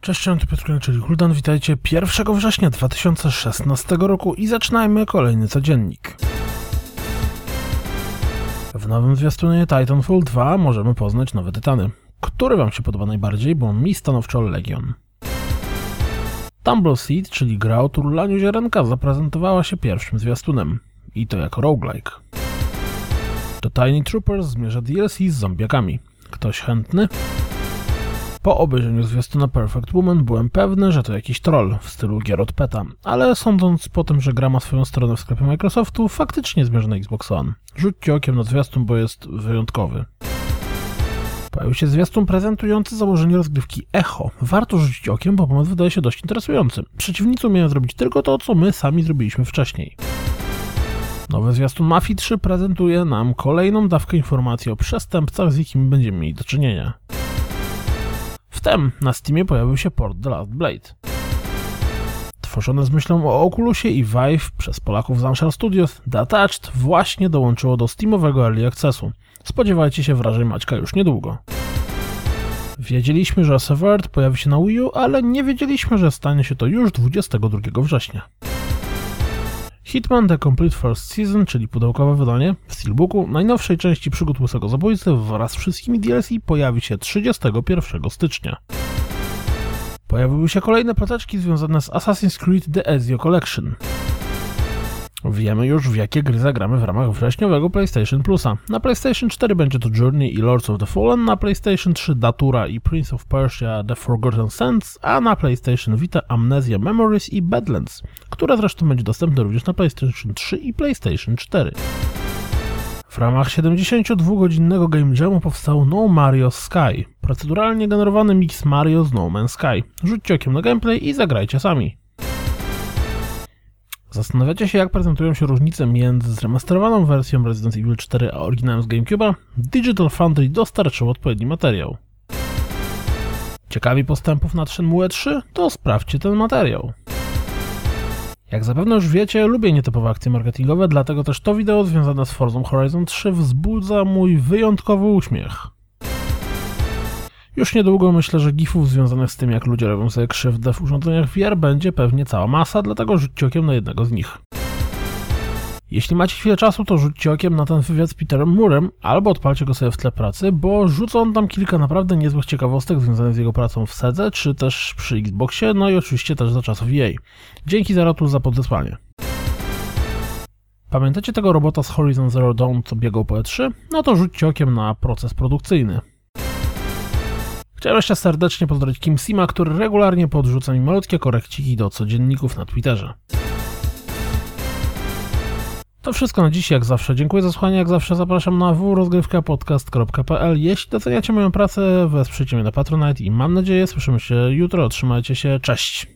Cześć, tu Piotr czyli Huldan. Witajcie 1 września 2016 roku i zaczynajmy kolejny codziennik. W nowym zwiastunie Titanfall 2 możemy poznać nowe tytany. Który wam się podoba najbardziej, bo mi stanowczo Legion. Tumble Seed, czyli gra o turlaniu ziarenka, zaprezentowała się pierwszym zwiastunem. I to jako roguelike. Do Tiny Troopers zmierza DLC z zombiakami. Ktoś chętny? Po obejrzeniu zwiastuna Perfect Woman byłem pewny, że to jakiś troll w stylu gier od Peta, ale sądząc po tym, że gra ma swoją stronę w sklepie Microsoftu, faktycznie zmierza na Xbox One. Rzućcie okiem na zwiastun, bo jest wyjątkowy. Pojawił się zwiastun prezentujący założenie rozgrywki Echo. Warto rzucić okiem, bo pomysł wydaje się dość interesujący. Przeciwnicy umieją zrobić tylko to, co my sami zrobiliśmy wcześniej. Nowy zwiastun Mafii 3 prezentuje nam kolejną dawkę informacji o przestępcach, z jakimi będziemy mieli do czynienia. Wtem na Steamie pojawił się port The Last Blade. Tworzone z myślą o Oculusie i Vive przez Polaków z Amshar Studios, The Attached właśnie dołączyło do Steamowego Early Accessu. Spodziewajcie się wrażeń Maćka już niedługo. Wiedzieliśmy, że Severed pojawi się na Wii U, ale nie wiedzieliśmy, że stanie się to już 22 września. Hitman The Complete First Season, czyli pudełkowe wydanie w Steelbooku najnowszej części przygód Łysego Zabójcy wraz z wszystkimi DLC pojawi się 31 stycznia. Pojawiły się kolejne ploteczki związane z Assassin's Creed The Ezio Collection. Wiemy już w jakie gry zagramy w ramach wrześniowego PlayStation Plusa. Na PlayStation 4 będzie to Journey i Lords of the Fallen, na PlayStation 3 Datura i Prince of Persia The Forgotten Sands, a na PlayStation Vita Amnesia Memories i Badlands, która zresztą będzie dostępna również na PlayStation 3 i PlayStation 4. W ramach 72-godzinnego Game Jamu powstał No Mario Sky, proceduralnie generowany mix Mario z No Man's Sky. Rzućcie okiem na gameplay i zagrajcie sami. Zastanawiacie się, jak prezentują się różnice między zremasterowaną wersją Resident Evil 4 a oryginałem z GameCube'a? Digital Foundry dostarczył odpowiedni materiał. Ciekawi postępów nad Shenmue 3? To sprawdźcie ten materiał. Jak zapewne już wiecie, lubię nietypowe akcje marketingowe, dlatego też to wideo związane z Forza Horizon 3 wzbudza mój wyjątkowy uśmiech. Już niedługo myślę, że gifów związanych z tym, jak ludzie robią sobie krzywdę w urządzeniach VR będzie pewnie cała masa, dlatego rzućcie okiem na jednego z nich. Jeśli macie chwilę czasu, to rzućcie okiem na ten wywiad z Peterem Murem, albo odpalcie go sobie w tle pracy, bo rzuca on tam kilka naprawdę niezłych ciekawostek związanych z jego pracą w Sedze, czy też przy Xboxie, no i oczywiście też za czasów EA. Dzięki Zaratul za podesłanie. Pamiętacie tego robota z Horizon Zero Dawn, co biegał po E3? No to rzućcie okiem na proces produkcyjny. Chciałem jeszcze serdecznie pozdrowić Kim Sima, który regularnie podrzuca mi malutkie korekciki do codzienników na Twitterze. To wszystko na dziś, jak zawsze. Dziękuję za słuchanie, jak zawsze zapraszam na www.rozgrywkapodcast.pl Jeśli doceniacie moją pracę, wesprzyjcie mnie na Patronite i mam nadzieję słyszymy się jutro. Trzymajcie się, cześć!